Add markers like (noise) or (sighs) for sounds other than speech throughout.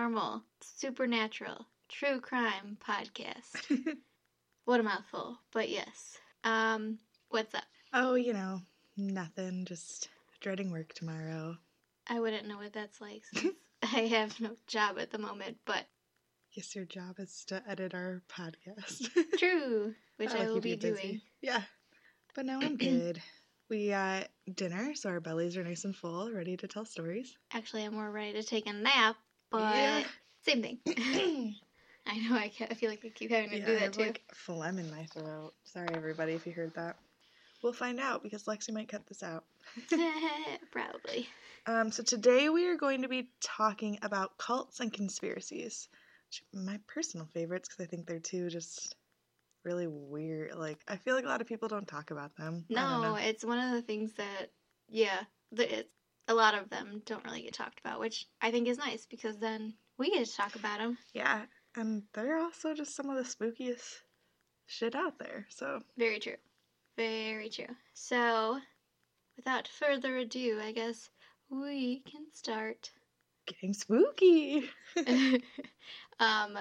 paranormal, supernatural, true crime podcast. (laughs) what a mouthful, but yes. Um, what's up? oh, you know, nothing. Just dreading work tomorrow. I wouldn't know what that's like since (laughs) I have no job at the moment, but Guess your job is to edit our podcast. (laughs) true, which I will be busy. doing. Yeah. But now I'm (clears throat) good. we got dinner, so our bellies are nice and full, ready to tell stories. Actually, I'm more ready to take a nap, but Yeah. same thing. (clears throat) (laughs) I know I, I feel like I keep having to yeah, do I that have too. like phlegm in my throat. Sorry, everybody, if you heard that. We'll find out because Lexi might cut this out. (laughs) Probably. Um, so today we are going to be talking about cults and conspiracies. My personal favorites because I think they're two just really weird. Like I feel like a lot of people don't talk about them. I No, it's one of the things that, yeah, it's, a lot of them don't really get talked about, which I think is nice because then we get to talk about them. Yeah, and they're also just some of the spookiest shit out there. So Very true. Very true. So, without further ado, I guess we can start. getting spooky. (laughs) (laughs) um,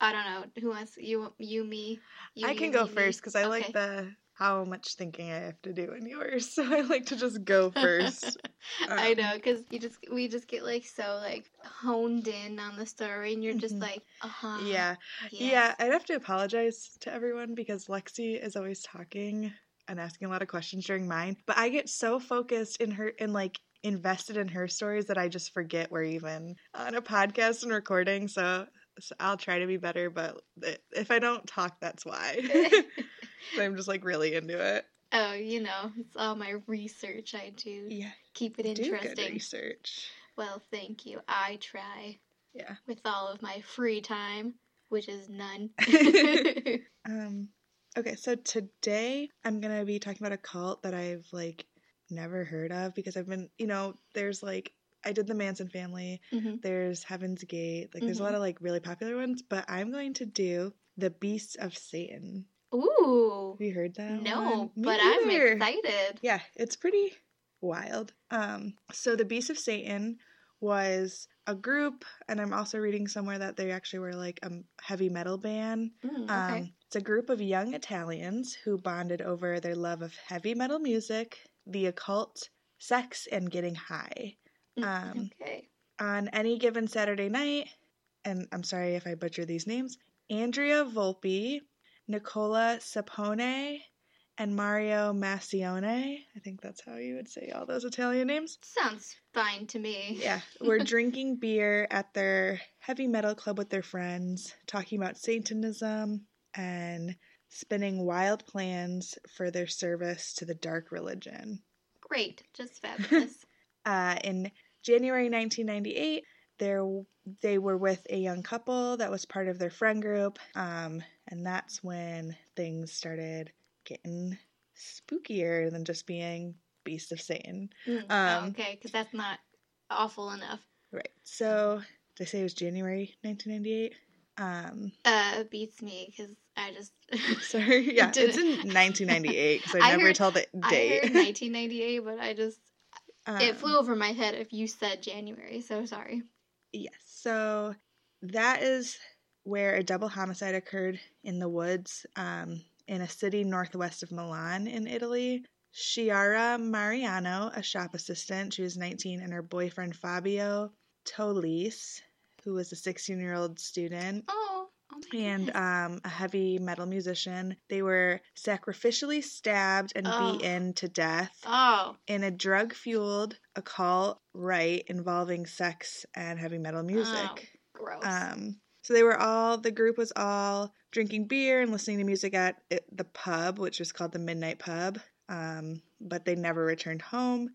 I don't know who wants you, you, me. You, I you, can go me, first because I Okay. like the how much thinking I have to do in yours. (laughs) So I like to just go first. (laughs) I Um, know, because you just we just get like so like honed in on the story, and you're just Mhm. like, uh huh. Yeah. Yeah, I'd have to apologize to everyone because Lexi is always talking and asking a lot of questions during mine. But I get so focused in her and like invested in her stories that I just forget we're even on a podcast and recording. So, so I'll try to be better, but if I don't talk, that's why. (laughs) (laughs) I'm just like really into it. oh, you know, it's all my research I do. Yeah, Keep it interesting. do good research. Well, thank you. I try Yeah. with all of my free time, which is none. (laughs) (laughs) Um, okay, so today I'm gonna be talking about a cult that I've like never heard of because I've been, you know, there's like I did the Manson family, Mhm. there's Heaven's Gate, like there's a Mhm. lot of like really popular ones, but I'm going to do the Beasts of Satan. Ooh, We heard that? no, but I'm excited. Yeah, it's pretty wild. Um, so the Beast of Satan was a group, and I'm also reading somewhere that they actually were like a heavy metal band. Mm, Um, okay. it's a group of young Italians who bonded over their love of heavy metal music, the occult, sex, and getting high. Mm, um, okay. On any given Saturday night, and I'm sorry if I butcher these names, Andrea Volpe, Nicola Sapone, and Mario Massione. I think that's how you would say all those Italian names. Sounds fine to me. Yeah, we're (laughs) drinking beer at their heavy metal club with their friends, talking about Satanism and spinning wild plans for their service to the dark religion. Great. Just (laughs) fabulous. Uh, in January 1998, there they were with a young couple that was part of their friend group, um, and that's when things started getting spookier than just being Beast of Satan. Mm, Um, oh, okay, because that's not awful enough. Right. So, did I say it was January 1998? Um, Uh, beats me because I just. (laughs) sorry. (laughs) Yeah, it's in 1998 because I, (laughs) I never heard- tell the I date. heard 1998, but I just it Um, flew over my head if you said January. So sorry. Yes. So that is where a double homicide occurred in the woods um, in a city northwest of Milan in Italy. Chiara Mariano, a shop assistant, she was 19, and her boyfriend Fabio Tollis, who was a 16 year old student, Oh, and um, a heavy metal musician. They were sacrificially stabbed and Oh. beaten to death oh, in a drug fueled occult rite involving sex and heavy metal music. gross. Um, so they were all, the group was all drinking beer and listening to music at it, the pub, which was called the Midnight Pub, um, but they never returned home.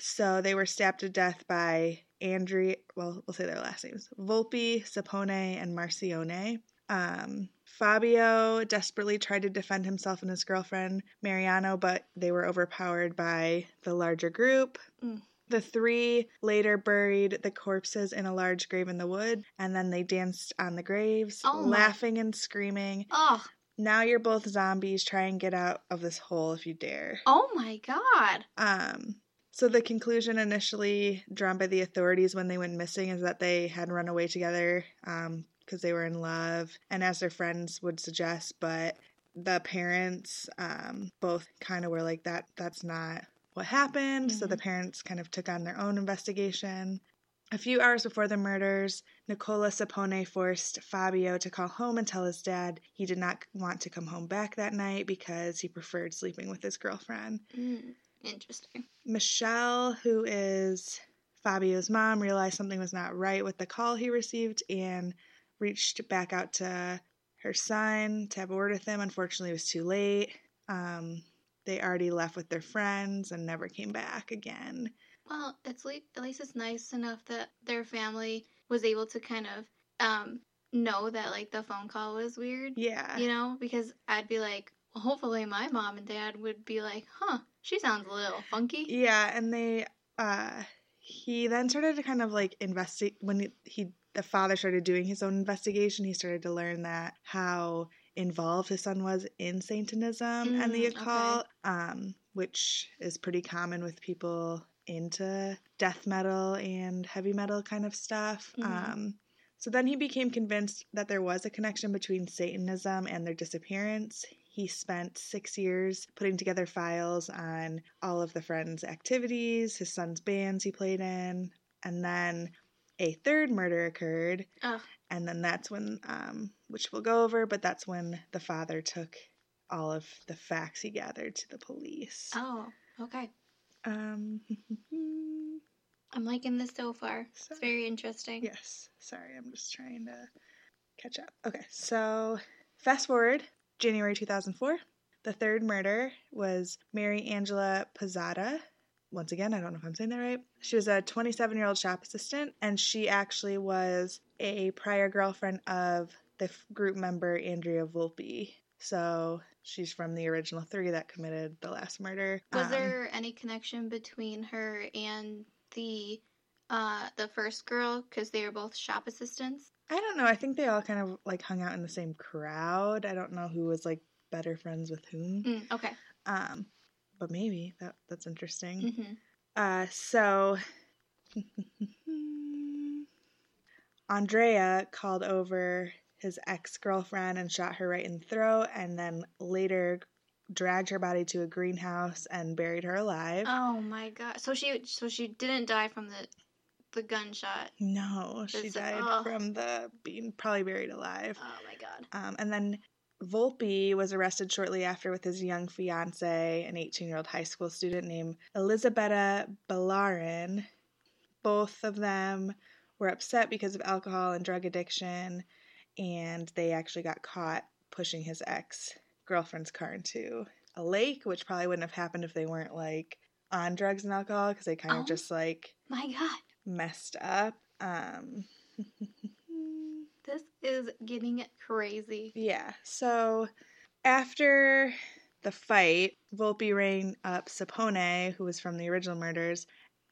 So they were stabbed to death by Andrea, well, we'll say their last names Volpe, Sapone, and Marcione. Um, Fabio desperately tried to defend himself and his girlfriend, Mariano, but they were overpowered by the larger group. Mm. The three later buried the corpses in a large grave in the wood, and then they danced on the graves, Oh laughing and screaming. Oh, Now you're both zombies. Try and get out of this hole if you dare. oh my god. Um, so the conclusion initially drawn by the authorities when they went missing is that they had run away together um, because they were in love, and as their friends would suggest, but the parents um, both kind of were like that. That's not what happened. So the parents kind of took on their own investigation. A few hours before the murders, Nicola Sapone forced Fabio to call home and tell his dad he did not want to come home back that night because he preferred sleeping with his girlfriend. Mm, interesting. Michelle, who is Fabio's mom, realized something was not right with the call he received and reached back out to her son to have a word with him. Unfortunately, it was too late. Um, they already left with their friends and never came back again. Well, it's le- at least it's nice enough that their family was able to kind of um know that like the phone call was weird. Yeah. You know, because I'd be like, well, hopefully my mom and dad would be like, huh, she sounds a little funky. Yeah, and they uh he then started to kind of like investigate when he, he the father started doing his own investigation, he started to learn that how involved his son was in Satanism and the Mm, occult, um, which is pretty common with people into death metal and heavy metal kind of stuff. Mhm. Um, so then he became convinced that there was a connection between Satanism and their disappearance. He spent six years putting together files on all of the friends' activities, his son's bands he played in, and then a third murder occurred. Ugh. And then that's when, um, which we'll go over, but that's when the father took all of the facts he gathered to the police. Oh, okay. Um, (laughs) I'm liking this so far. So- It's very interesting. Yes. Sorry, I'm just trying to catch up. Okay, so fast forward January 2004. The third murder was Mary Angela Pizzata. Once again, I don't know if I'm saying that right. She was a 27 year old shop assistant, and she actually was a prior girlfriend of the f- group member Andrea Volpe. So she's from the original three that committed the last murder. Was Um, there any connection between her and the uh the first girl because they were both shop assistants? I don't know. I think they all kind of like hung out in the same crowd. I don't know who was like better friends with whom. Mm, okay. Um, but maybe that that's interesting. hmm Uh, so (laughs) Andrea called over his ex girlfriend and shot her right in the throat, and then later dragged her body to a greenhouse and buried her alive. Oh my god. So she so she didn't die from the the gunshot. no, she died ugh. from the being probably buried alive. Oh my god. Um, and then Volpe was arrested shortly after with his young fiance, an 18 year old high school student named Elisabetta Ballarin. Both of them were upset because of alcohol and drug addiction, and they actually got caught pushing his ex girlfriend's car into a lake, which probably wouldn't have happened if they weren't like on drugs and alcohol because they kind Oh. of just like My god. messed up. Um, (laughs) is getting crazy. Yeah. So after the fight, Volpe rang up Sapone, who was from the original murders,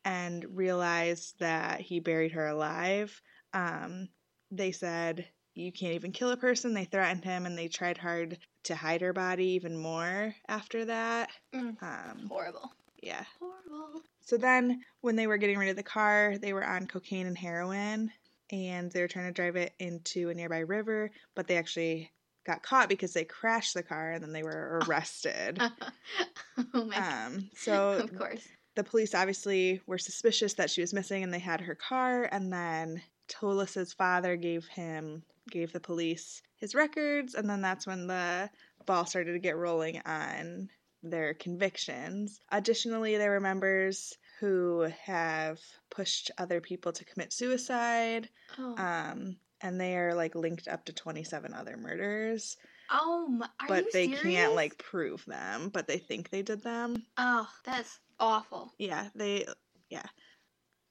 and realized that he buried her alive. Um, they said, You can't even kill a person. They threatened him and they tried hard to hide her body even more after that. Mm. Um, Horrible. yeah. Horrible. So then, when they were getting rid of the car, they were on cocaine and heroin, and they were trying to drive it into a nearby river, but they actually got caught because they crashed the car and then they were (laughs) arrested. (laughs) oh my god. um, so (laughs) of course. the police obviously were suspicious that she was missing and they had her car, and then Tollis's father gave him gave the police his records, and then that's when the ball started to get rolling on their convictions. Additionally, there were members who have pushed other people to commit suicide, Oh. um, and they are like linked up to 27 other murders, oh. Are but they serious? can't like prove them, but they think they did them. Oh, that's awful. Yeah, they, yeah.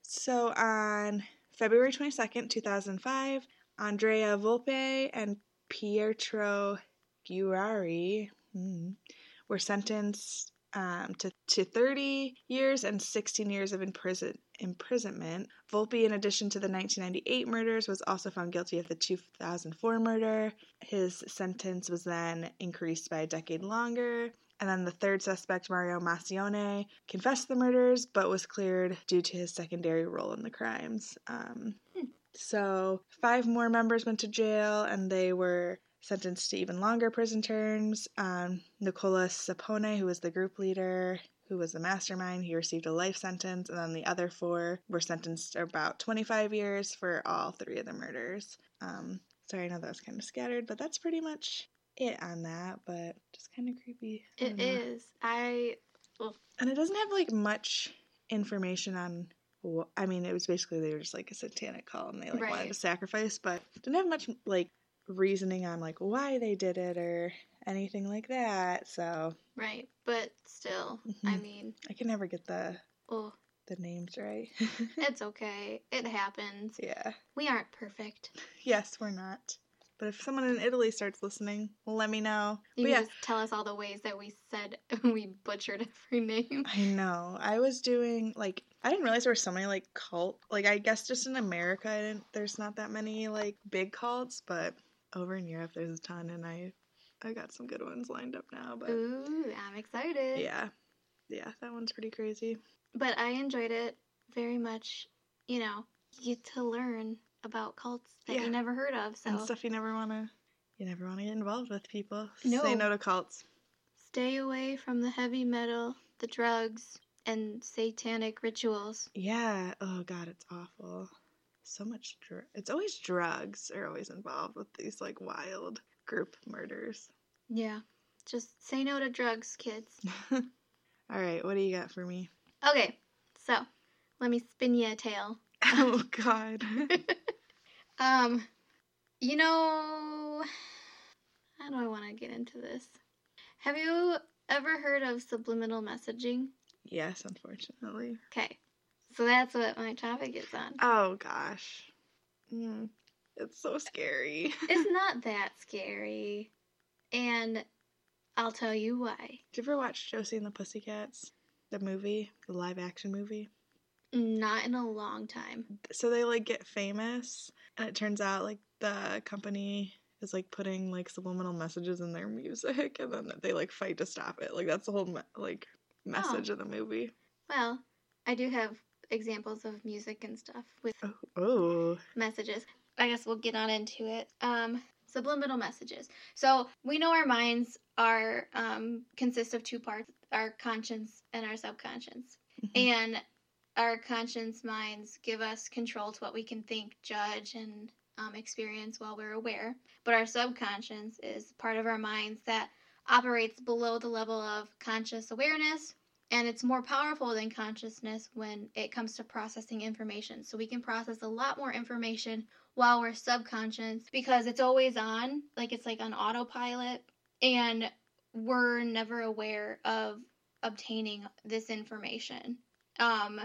So on February 22nd, 2005, Andrea Volpe and Pietro Guari mm, were sentenced um, to, to 30 years and 16 years of imprison, imprisonment. Volpe, in addition to the 1998 murders, was also found guilty of the 2004 murder. His sentence was then increased by a decade longer. And then the third suspect, Mario Massione, confessed the murders but was cleared due to his secondary role in the crimes. Um, Hmm. So, five more members went to jail and they were sentenced to even longer prison terms. Um, Nicola Sapone, who was the group leader, who was the mastermind, he received a life sentence, and then the other four were sentenced about 25 years for all three of the murders. Um, sorry, I know that was kind of scattered, but that's pretty much it on that, but just kind of creepy. It know. is. I And it doesn't have like much information on. I mean, it was basically they were just like a satanic cult and they like wanted to sacrifice, but didn't have much like reasoning on like why they did it or anything like that. So right, but still, I Mhm. mean, I can never get the oh, the names right. (laughs) it's okay. It happens. yeah. We aren't perfect. (laughs) Yes, we're not. But if someone in Italy starts listening, let me know. You yeah, just tell us all the ways that we said (laughs) we butchered every name. I know. I was doing like I didn't realize there were so many like cult like I guess just in America I didn't, there's not that many like big cults, but over in Europe there's a ton and I I got some good ones lined up now, but Ooh, I'm excited. yeah. Yeah, that one's pretty crazy. But I enjoyed it very much. You know, you get to learn about cults that Yeah. you never heard of. So And stuff you never want to you never want to get involved with people. No. Say no to cults. stay away from the heavy metal, the drugs, and satanic rituals. Yeah. Oh god, it's awful. So much dr- it's always drugs are always involved with these like wild group murders. Yeah. Just say no to drugs, kids. (laughs) All right, what do you got for me? Okay, so let me spin you a tale. (laughs) Oh God. (laughs) Um, you know, how do I want to get into this? Have you ever heard of subliminal messaging? yes, unfortunately. Okay, so that's what my topic is on. Oh gosh. Mm, it's so scary. (laughs) It's not that scary, and I'll tell you why. Did you ever watch Josie and the Pussycats? The movie, the live action movie. Not in a long time. So they like get famous, and it turns out like the company is like putting like subliminal messages in their music, and then they like fight to stop it. Like that's the whole me- like message of the movie. Well, I do have examples of music and stuff with Oh, oh. messages. I guess we'll get on into it. Um, subliminal messages. So we know our minds are um, consist of two parts: our conscience and our subconscious. Mhm. And our conscience minds give us control to what we can think, judge, and um, experience while we're aware. But our subconscious is part of our minds that operates below the level of conscious awareness. And it's more powerful than consciousness when it comes to processing information. So we can process a lot more information while we're subconscious because it's always on, like it's like on autopilot, and we're never aware of obtaining this information. Um,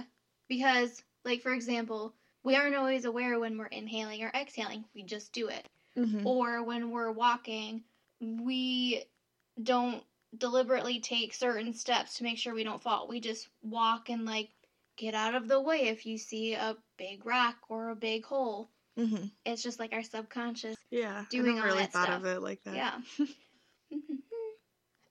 because, like, for example, we aren't always aware when we're inhaling or exhaling, we just do it. Mhm. Or when we're walking, we don't deliberately take certain steps to make sure we don't fall. We just walk and, like, get out of the way if you see a big rock or a big hole. Mhm. It's just like our subconscious Yeah. Doing I all really that thought stuff. of it like that. Yeah. (laughs)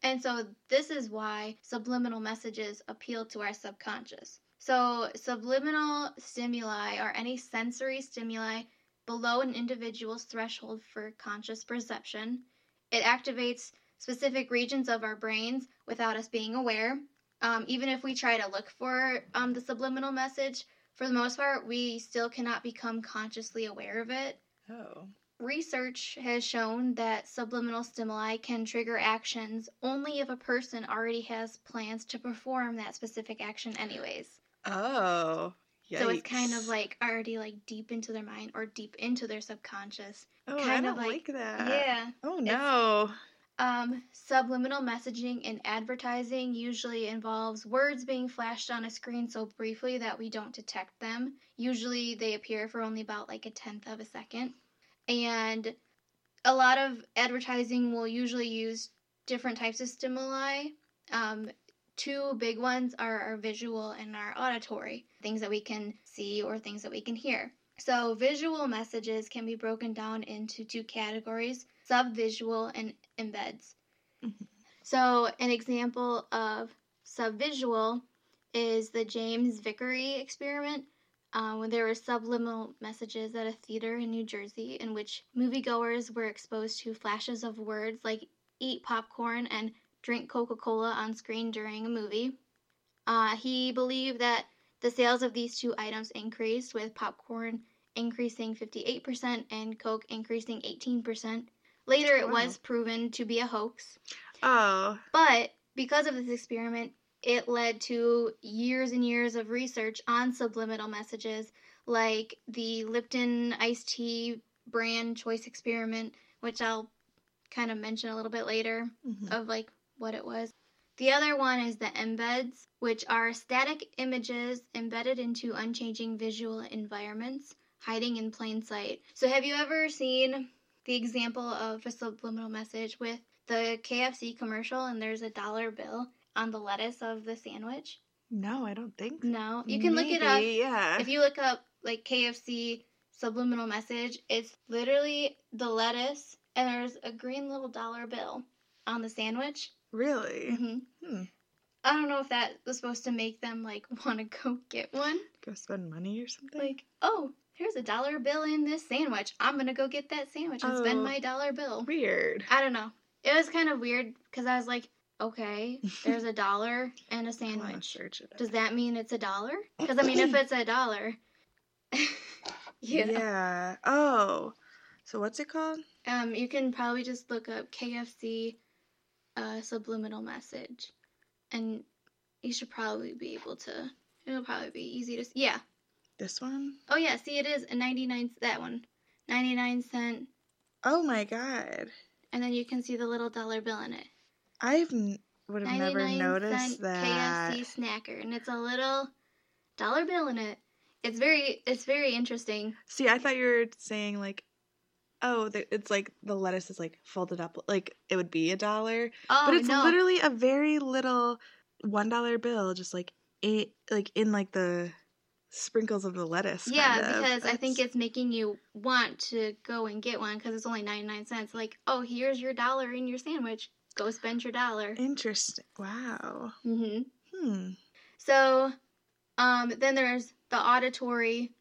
and so this is why subliminal messages appeal to our subconscious. So subliminal stimuli are any sensory stimuli below an individual's threshold for conscious perception. It activates specific regions of our brains without us being aware. Um, even if we try to look for um, the subliminal message, for the most part, we still cannot become consciously aware of it. Oh. Research has shown that subliminal stimuli can trigger actions only if a person already has plans to perform that specific action anyways. Oh. So it's kind of like already like deep into their mind or deep into their subconscious. oh, I don't of like, like- that. yeah. Oh no. Um, subliminal messaging in advertising usually involves words being flashed on a screen so briefly that we don't detect them. Usually they appear for only about like a tenth of a second. And a lot of advertising will usually use different types of stimuli. Um, two big ones are our visual and our auditory, things that we can see or things that we can hear. So, visual messages can be broken down into two categories subvisual and embeds. Mhm. So, an example of subvisual is the James Vicary experiment, uh, when there were subliminal messages at a theater in New Jersey in which moviegoers were exposed to flashes of words like eat popcorn and drink Coca Cola on screen during a movie. Uh, he believed that the sales of these two items increased, with popcorn increasing 58% and Coke increasing 18%. Later, it Wow. was proven to be a hoax. Oh, But because of this experiment, it led to years and years of research on subliminal messages, like the Lipton iced tea brand choice experiment, which I'll kind of mention a little bit later mhm. of like what it was. The other one is the embeds, which are static images embedded into unchanging visual environments, hiding in plain sight. So, have you ever seen the example of a subliminal message with the KFC commercial and there's a dollar bill on the lettuce of the sandwich? no, I don't think. so. No. You can look it up. Maybe, Yeah. If you look up like KFC subliminal message, it's literally the lettuce and there's a green little dollar bill on the sandwich. really hmm Hmm. I don't know if that was supposed to make them like (laughs) want to go get one. go spend money or something. Like, oh, here's a dollar bill in this sandwich. I'm gonna go get that sandwich and spend Oh. my dollar bill. Weird. I don't know. It was kind of weird because I was like, okay, there's a (laughs) dollar and a sandwich. Does that mean it's a dollar? Because I mean, if it's a dollar, (laughs) yeah. Yeah. Oh. So what's it called? Um, you can probably just look up KFC uh, subliminal message, and you should probably be able to. It'll probably be easy to. Yeah. This one? Oh yeah. See, it is a ninety nine. That one, ninety nine cent, Oh my god. and then you can see the little dollar bill in it. I've n- would have never noticed that. KFC snacker, and it's a little dollar bill in it. It's very, it's very interesting. See, I thought you were saying like, oh, it's like the lettuce is like folded up, like it would be a dollar, Oh but it's no! literally a very little one dollar bill, just like eight, like in like the sprinkles of the lettuce. Yeah, kind of. because I think it's making you want to go and get one because it's only 99 cents. Like, oh, here's your dollar in your sandwich. Go spend your dollar. interesting. Wow. hmm Hmm. So, um, then there's the auditory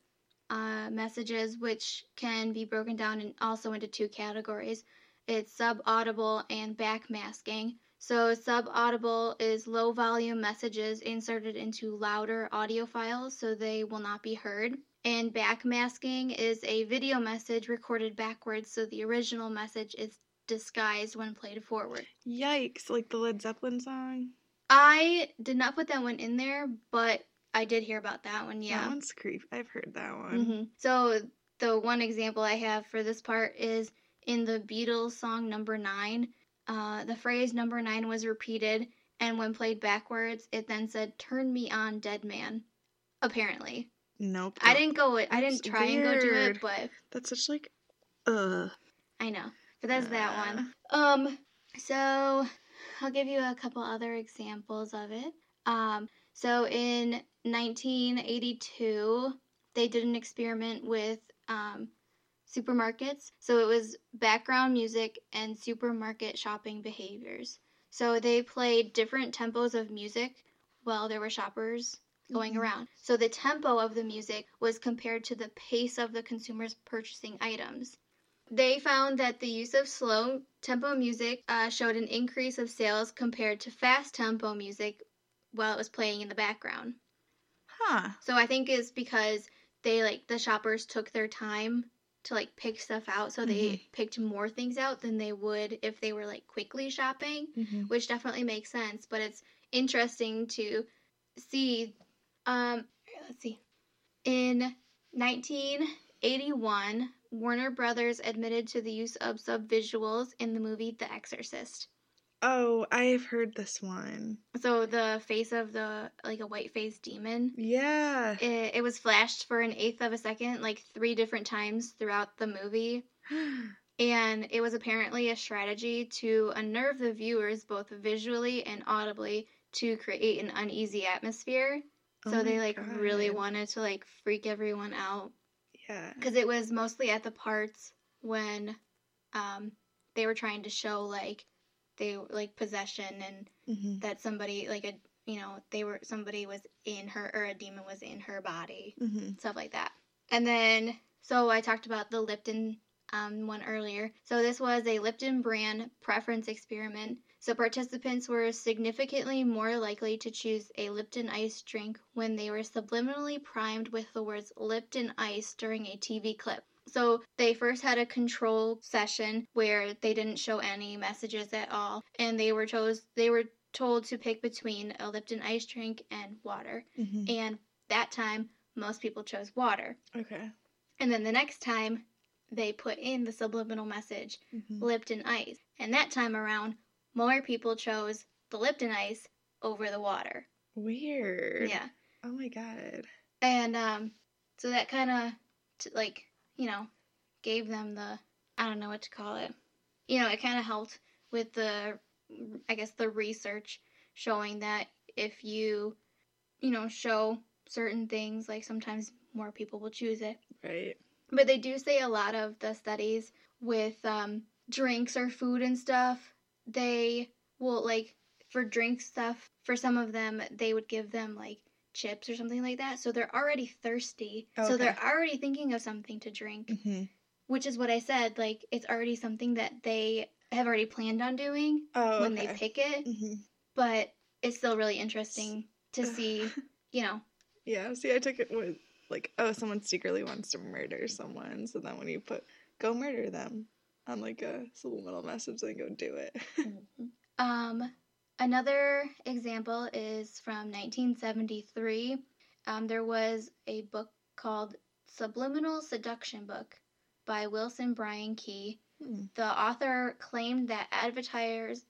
uh, messages, which can be broken down in, also into two categories. It's subaudible and backmasking. So, subaudible is low volume messages inserted into louder audio files so they will not be heard. And backmasking is a video message recorded backwards so the original message is disguised when played forward. Yikes! Like the Led Zeppelin song. I did not put that one in there, but I did hear about that one. yeah. That one's creepy. I've heard that one. hmm So the one example I have for this part is in the Beatles song number nine. Uh, the phrase number nine was repeated, and when played backwards, it then said "Turn me on, dead man." Apparently, Nope. I didn't go. I didn't try and go do it, but That's such like, Uh. I know. But that's that Uh. one. Um, so I'll give you a couple other examples of it. Um, so in 1982, they did an experiment with um, supermarkets. So it was background music and supermarket shopping behaviors. So they played different tempos of music while there were shoppers going Mhm. around. So the tempo of the music was compared to the pace of the consumers purchasing items. They found that the use of slow tempo music uh, showed an increase of sales compared to fast tempo music while it was playing in the background. Huh. So I think it's because they like the shoppers took their time to like pick stuff out, so they picked more things out than they would if they were like quickly shopping Mm-hmm. which definitely makes sense. But it's interesting to see. Um, let's see. In 1981, Warner Brothers admitted to the use of subvisuals in the movie The Exorcist. Oh, I've heard this one. So the face of the like a white faced demon. Yeah. It, it was flashed for an eighth of a second, like three different times throughout the movie. (gasps) And it was apparently a strategy to unnerve the viewers both visually and audibly to create an uneasy atmosphere. So Oh they like really wanted to like freak everyone out Yeah. because it was mostly at the parts when um they were trying to show like they like possession and hmm that somebody like a you know they were somebody was in her or a demon was in her body. Hmm stuff like that. And then so i talked about the lipton um, one earlier. So this was a lipton brand preference experiment. So participants were significantly more likely to choose a lipton ice drink when they were subliminally primed with the words lipton ice during a tv clip so they first had a control session where they didn't show any messages at all and they were chose they were told to pick between a lipton ice drink and water. Hmm and that time most people chose water. Okay. and then the next time they put in the subliminal message hmm lipton ice. And that time around more people chose the lipton ice over the water. Weird. yeah. Oh my god. and um so that kind of t- like you know gave them the i don't know what to call it you know it kind of helped with the i guess the research showing that if you you know show certain things like sometimes more people will choose it Right. but they do say a lot of the studies with um, drinks or food and stuff, they will like for drink stuff, for some of them, they would give them like chips or something like that. So they're already thirsty. So they're already thinking of something to drink, hmm which is what I said. Like it's already something that they have already planned on doing Oh. when okay. they pick it. hmm But it's still really interesting to see, (laughs) you know, Yeah. See, I took it with like, oh, someone secretly wants to murder someone, so then when you put "go murder them" on like a subliminal message, then go do it. (laughs) Um, another example is from 1973. Um, there was a book called Subliminal Seduction Book by Wilson Bryan Key. Hmm. The author claimed that advertisers,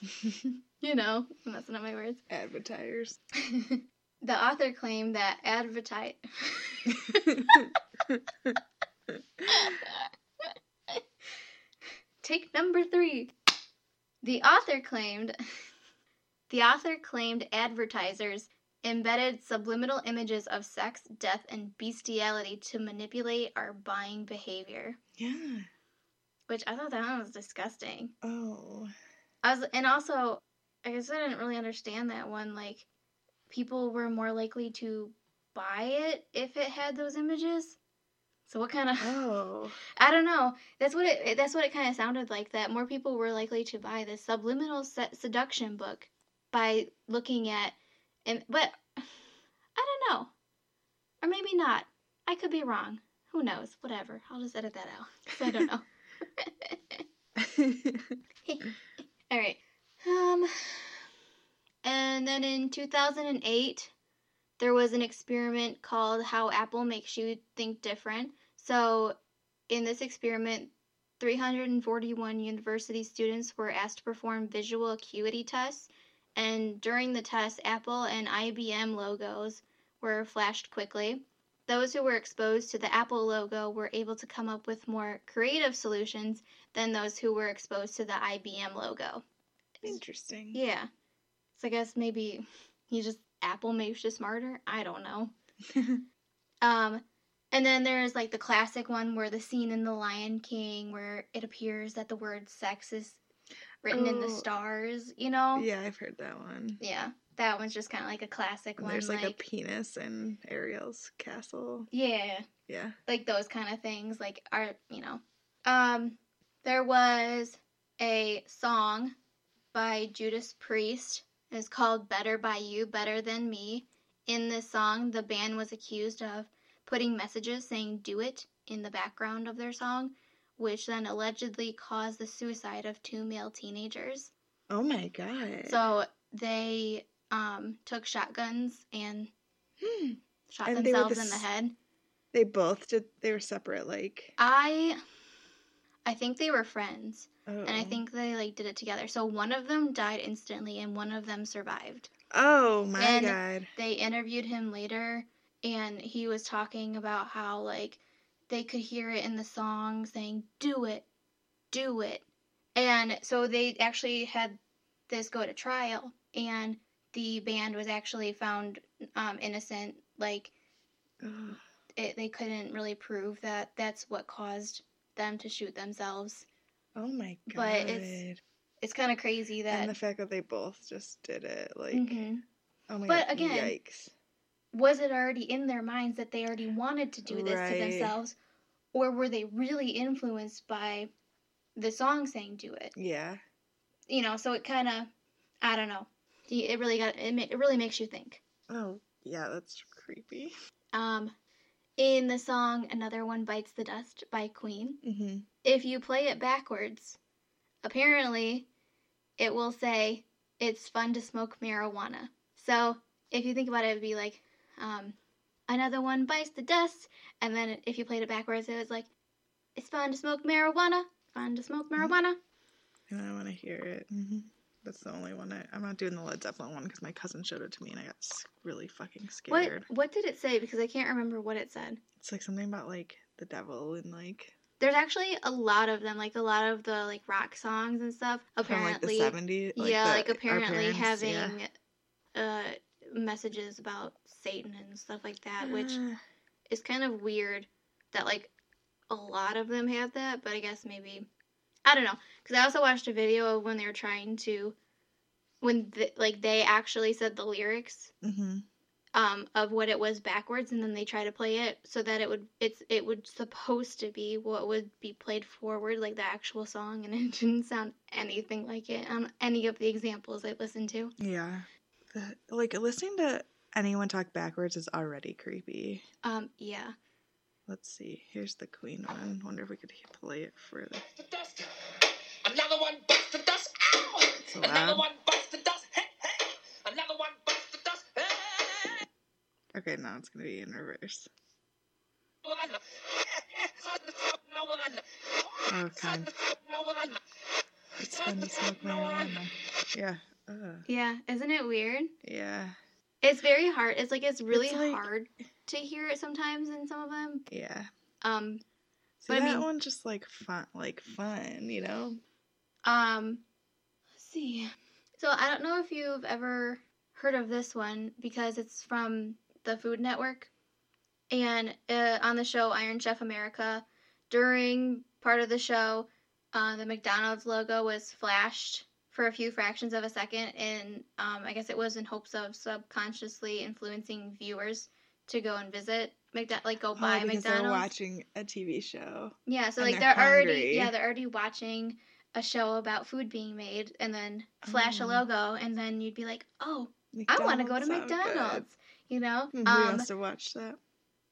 (laughs) you know, I'm messing up my words. Advertisers. (laughs) the author claimed that advertise. (laughs) Take number three. The author claimed the author claimed advertisers embedded subliminal images of sex, death, and bestiality to manipulate our buying behavior. yeah. Which I thought that one was disgusting. Oh. I was and also I guess I didn't really understand that one. Like people were more likely to buy it if it had those images. So what kind of Oh. (laughs) I don't know. That's what it. That's what it kind of sounded like. That more people were likely to buy the subliminal se- seduction book by looking at, and but I don't know, or maybe not. I could be wrong. Who knows? Whatever. I'll just edit that out. I don't know. (laughs) All right. Um. And then in 2008, there was an experiment called How Apple Makes You Think Different. So, in this experiment, 341 university students were asked to perform visual acuity tests. And during the test, Apple and IBM logos were flashed quickly. Those who were exposed to the Apple logo were able to come up with more creative solutions than those who were exposed to the IBM logo. Interesting. Yeah. So I guess maybe he just Apple makes you smarter. I don't know. (laughs) Um, and then there's like the classic one where the scene in The Lion King where it appears that the word sex is written in the Oh. stars. You know? yeah, I've heard that one. Yeah. That one's just kind of like a classic And one. there's like, like a penis in Ariel's castle. yeah, Yeah. like those kind of things. Like are you know? Um, there was a song by Judas Priest. It's called Better by You, Better Than Me. In this song, the band was accused of putting messages saying do it in the background of their song, which then allegedly caused the suicide of two male teenagers. Oh my god. So they um, took shotguns and Hmm. shot And themselves the in the head. They both did. They were separate. Like. I I think they were friends. Oh. and I think they like did it together. So one of them died instantly and one of them survived. Oh my And- god. They interviewed him later and he was talking about how like they could hear it in the song saying do it, do it. And so they actually had this go to trial, and the band was actually found um, innocent. Like, (sighs) it, they couldn't really prove that that's what caused them to shoot themselves. Oh my god. But it's- It's kind of crazy that. and the fact that they both just did it, like, Mhm. oh my But god, again, yikes. Was it already in their minds that they already wanted to do this Right. to themselves or were they really influenced by the song saying do it Yeah. you know so it kind of i don't know it really got it, it really makes you think Oh, yeah, that's creepy. um in the song another one bites the dust by queen Mm-hmm. if you play it backwards apparently it will say it's fun to smoke marijuana so if you think about it it'd be like um, another one bites the dust and then if you played it backwards it was like it's fun to smoke marijuana fun to smoke marijuana And I want to hear it. hmm That's the only one I, I'm not doing the Led Zeppelin one because my cousin showed it to me and I got really fucking scared. what did it say because i can't remember what it said It's like something about like the devil and like there's actually a lot of them like a lot of the like rock songs and stuff from like the apparently 70s. Like yeah the- like apparently parents, yeah. having uh messages about satan and stuff like that which is kind of weird that like a lot of them have that, but I guess maybe I don't know because I also watched a video of when they were trying to when th- like they actually said the lyrics mhm. um of what it was backwards and then they try to play it so that it would it's it would supposed to be what would be played forward like the actual song and (laughs) it didn't sound anything like it on any of the examples I listened to. Yeah. The, like listening to anyone talk backwards is already creepy. Um yeah. Let's see. Here's the Queen one. Wonder if we could play it further. the dust. Another one bites the dust. Ow! So Another one bites the dust. Hey, hey. Another one bites the dust. Hey. Okay, now it's gonna be in reverse. Oh, kind. It's fun to smoke marijuana. Yeah. Uh, Yeah, isn't it weird? yeah. It's very hard. It's like it's really It's like- hard to hear it sometimes in some of them. Yeah. Um, See, But I that mean- one's just like fun, like fun, you know? um, let's see. So I don't know if you've ever heard of this one because it's from the Food Network, and uh, on the show Iron Chef America, during part of the show, uh, the McDonald's logo was flashed for a few fractions of a second, and um, I guess it was in hopes of subconsciously influencing viewers to go and visit like go buy oh, because McDonald's. they're watching a TV show. Yeah, so like they're they're, already yeah, they're already watching a show about food being made and then flash a Oh. logo and then you'd be like, "Oh, I want to go to McDonald's good. You know? Hmm, Who Um wants to watch that?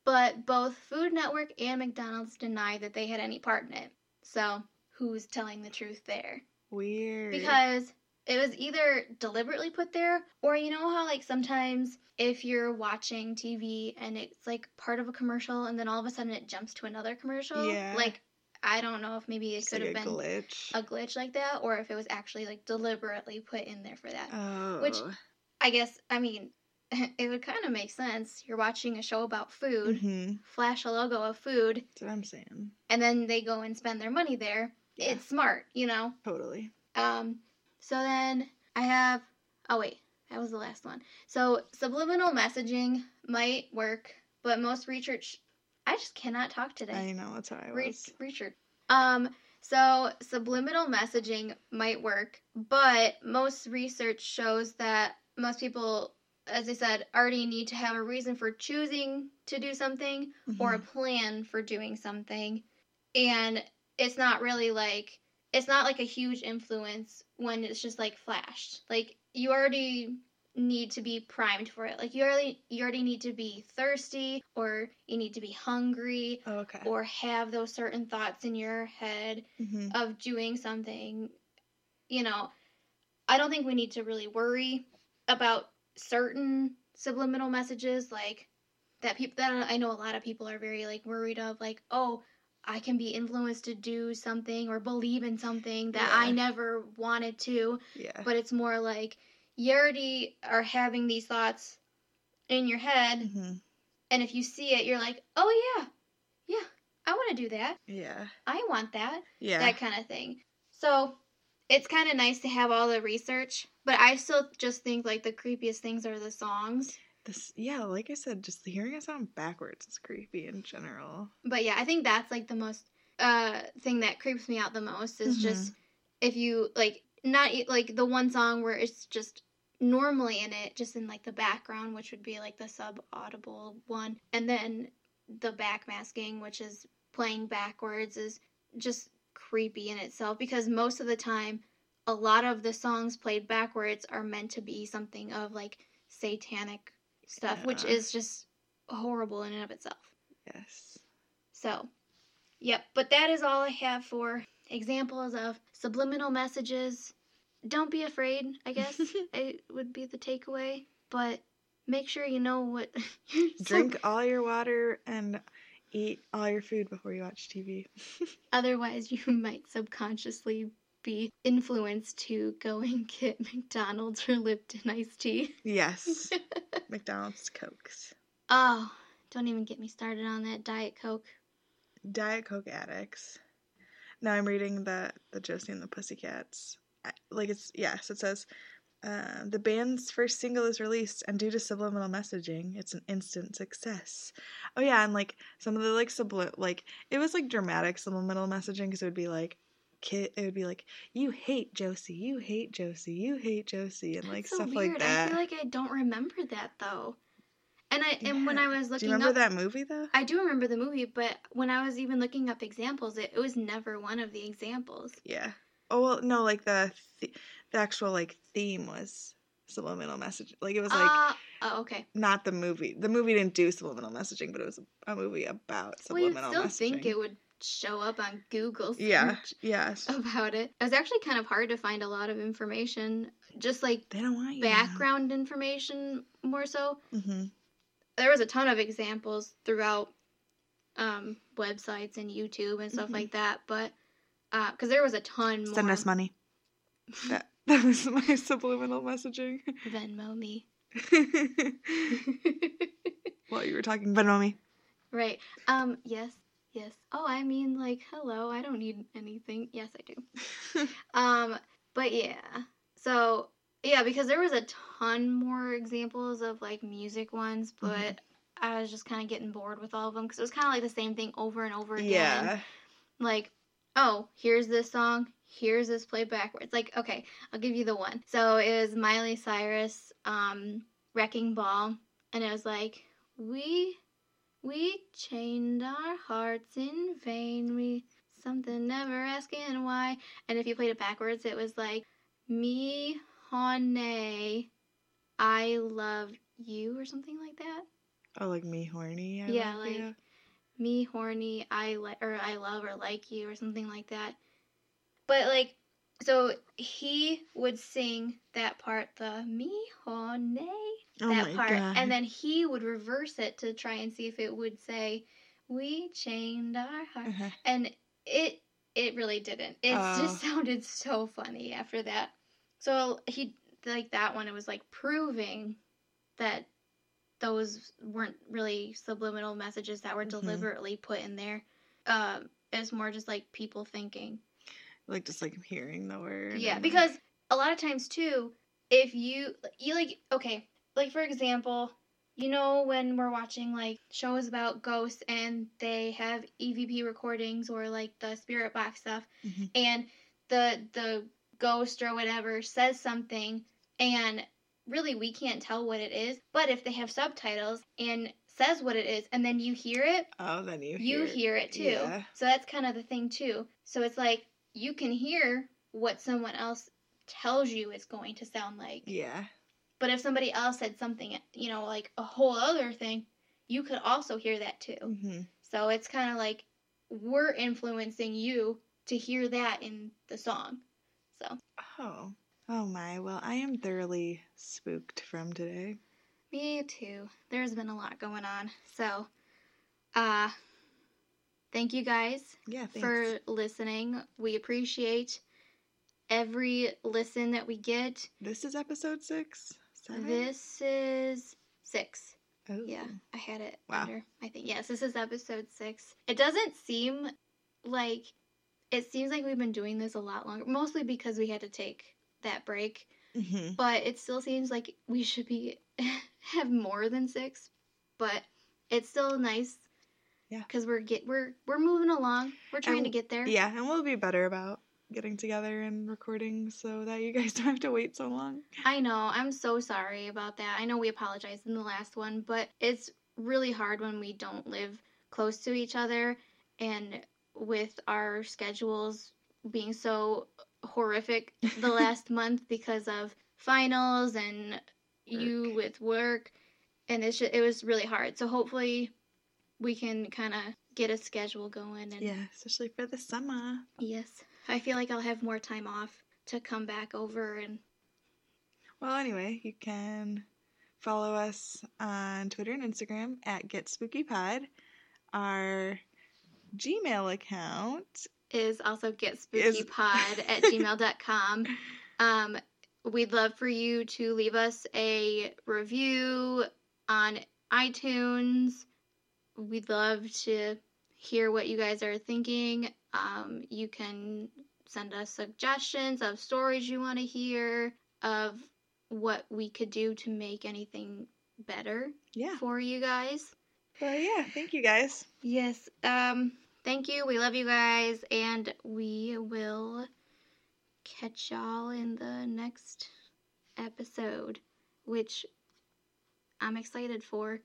but both Food Network and McDonald's deny that they had any part in it. So, who's telling the truth there? Weird. Because it was either deliberately put there or you know how like sometimes if you're watching TV and it's like part of a commercial and then all of a sudden it jumps to another commercial? Yeah. Like I don't know if maybe it could like have a been glitch. a glitch like that or if it was actually like deliberately put in there for that. oh. which- I guess I mean (laughs) it would kind of make sense. You're watching a show about food, hmm flash a logo of food, That's what I'm saying. and then they go and spend their money there. Yeah. It's smart, you know. Totally. Um so then I have oh wait, that was the last one. So subliminal messaging might work, but most research I just cannot talk today. I know that's how I Re- was. Richard. Um, so subliminal messaging might work, but most research shows that most people, as I said, already need to have a reason for choosing to do something or a Mhm. plan for doing something. And it's not really like it's not like a huge influence when it's just like flashed. Like you already need to be primed for it. Like you already you already need to be thirsty or you need to be hungry Oh, okay. or have those certain thoughts in your head hmm of doing something, you know, I don't think we need to really worry about certain subliminal messages like that people that I know a lot of people are very like worried of like, "Oh, I can be influenced to do something or believe in something that I never wanted to." Yeah. But it's more like you already are having these thoughts in your head hmm and if you see it, you're like, oh yeah, yeah, I want to do that. Yeah. I want that. Yeah. That kind of thing. So it's kind of nice to have all the research, but I still just think like the creepiest things are the songs. This yeah, like I said, just hearing a sound backwards is creepy in general. But yeah, I think that's like the most uh thing that creeps me out the most is just if you like not like the one song where it's just normally in it just in like the background which would be like the sub audible one and then the backmasking which is playing backwards is just creepy in itself because most of the time a lot of the songs played backwards are meant to be something of like satanic stuff which is just horrible in and of itself Yes. so, yep, but that is all I have for examples of subliminal messages. Don't be afraid, I guess, (laughs) it would be the takeaway, but make sure you know what (laughs) Drink all your water and eat all your food before you watch TV. (laughs) Otherwise, you might subconsciously be influenced to go and get McDonald's or Lipton iced tea. yes. McDonald's Cokes. Oh, don't even get me started on that Diet Coke. Diet Coke addicts. Now I'm reading the the Josie and the Pussycats. Like it's yes, it says uh, the band's first single is released, and due to subliminal messaging, it's an instant success. Oh yeah, and like some of the like subli like it was like dramatic subliminal messaging because it would be like, kid, it would be like you hate Josie, you hate Josie, you hate Josie, and like so stuff weird. like that. I feel like I don't remember that though. And I and when I Yeah. was Do looking you remember up that movie though? I do remember the movie, but when I was even looking up examples, it, it was never one of the examples. Yeah. Oh well, no, like the th- the actual like theme was subliminal message. Like it was like Ah, oh, okay. not the movie. The movie didn't do subliminal messaging, but it was a movie about Well, you'd subliminal still messaging. think it would show up on Google (laughs) search yeah. Yes. about it. It was actually kind of hard to find a lot of information, just like They don't want you. background information more so. Mm-hmm. There was a ton of examples throughout um, websites and YouTube and stuff Mhm. like that, but because there was a ton Send more. us money. (laughs) That, (laughs) that was my subliminal messaging. Venmo me. While you were talking, Venmo me. Right. Um, yes. Yes. Oh, I mean like hello, I don't need anything. Yes, I do. (laughs) Um, but yeah. So, yeah, because there was a ton more examples of like music ones, but Mhm. I was just kind of getting bored with all of them cuz it was kind of like the same thing over and over again. yeah. Like, oh, here's this song, here's this play backwards. Like, okay, I'll give you the one. So, it was Miley Cyrus um Wrecking Ball and it was like, "We we chained our hearts in vain. We something never asking why. And if you played it backwards, it was like me honey, I love you or something like that. Oh, like me horny. I Yeah, like- you. Me horny, I like or I love or like you or something like that. But like so he would sing that part, the me honey Oh that part God. and then he would reverse it to try and see if it would say we chained our heart Uh-huh. and it it really didn't it Oh. just (laughs) sounded so funny after that so he like that one it was like proving that those weren't really subliminal messages that were Mhm. deliberately put in there um it's more just like people thinking like just like hearing the word. yeah, and, because a lot of times too, if you you like okay, like for example, you know when we're watching like shows about ghosts and they have EVP recordings or like the spirit box stuff Mhm. and the the ghost or whatever says something and really we can't tell what it is, but if they have subtitles and says what it is and then you hear it, oh, then you you hear, hear it too. Yeah. So that's kind of the thing too. So it's like you can hear what someone else tells you it's going to sound like. Yeah. But if somebody else said something, you know, like a whole other thing, you could also hear that too. hmm So it's kind of like we're influencing you to hear that in the song. So, Oh. Oh my. Well, I am thoroughly spooked from today. me too. There's been a lot going on. So, uh thank you guys Yeah. For listening. We appreciate every listen that we get. This is episode six. Seven. This is six. Oh. Yeah, I had it Wow. under. I think yes, this is episode six. It doesn't seem like it seems like we've been doing this a lot longer, mostly because we had to take that break. hmm But it still seems like we should be (laughs) have more than six. But it's still nice. Yeah. Because we're get we're we're moving along. We're trying to get there. Yeah, and we'll be better about getting together and recording so that you guys (laughs) don't have to wait so long. I know. I'm so sorry about that. I know we apologized in the last one, but it's really hard when we don't live close to each other and with our schedules being so horrific the (laughs) last month because of finals and you with work and it's just, it was really hard. So hopefully we can kind of get a schedule going and Yeah, especially for the summer. yes. I feel like I'll have more time off to come back over and Well, anyway, you can follow us on Twitter and Instagram at GetSpookyPod. Our Gmail account is also Is- getspookypod at (laughs) gmail.com. Um, we'd love for you to leave us a review on iTunes. We'd love to hear what you guys are thinking. Um, you can send us suggestions of stories you want to hear, of what we could do to make anything better Yeah. for you guys. Well, yeah, thank you guys. Yes. Um thank you. We love you guys and we will catch y'all in the next episode, which I'm excited for.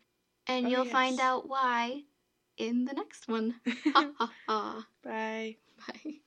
And Oh, you'll find out why in the next one. (laughs) ha ha ha. Bye. Bye.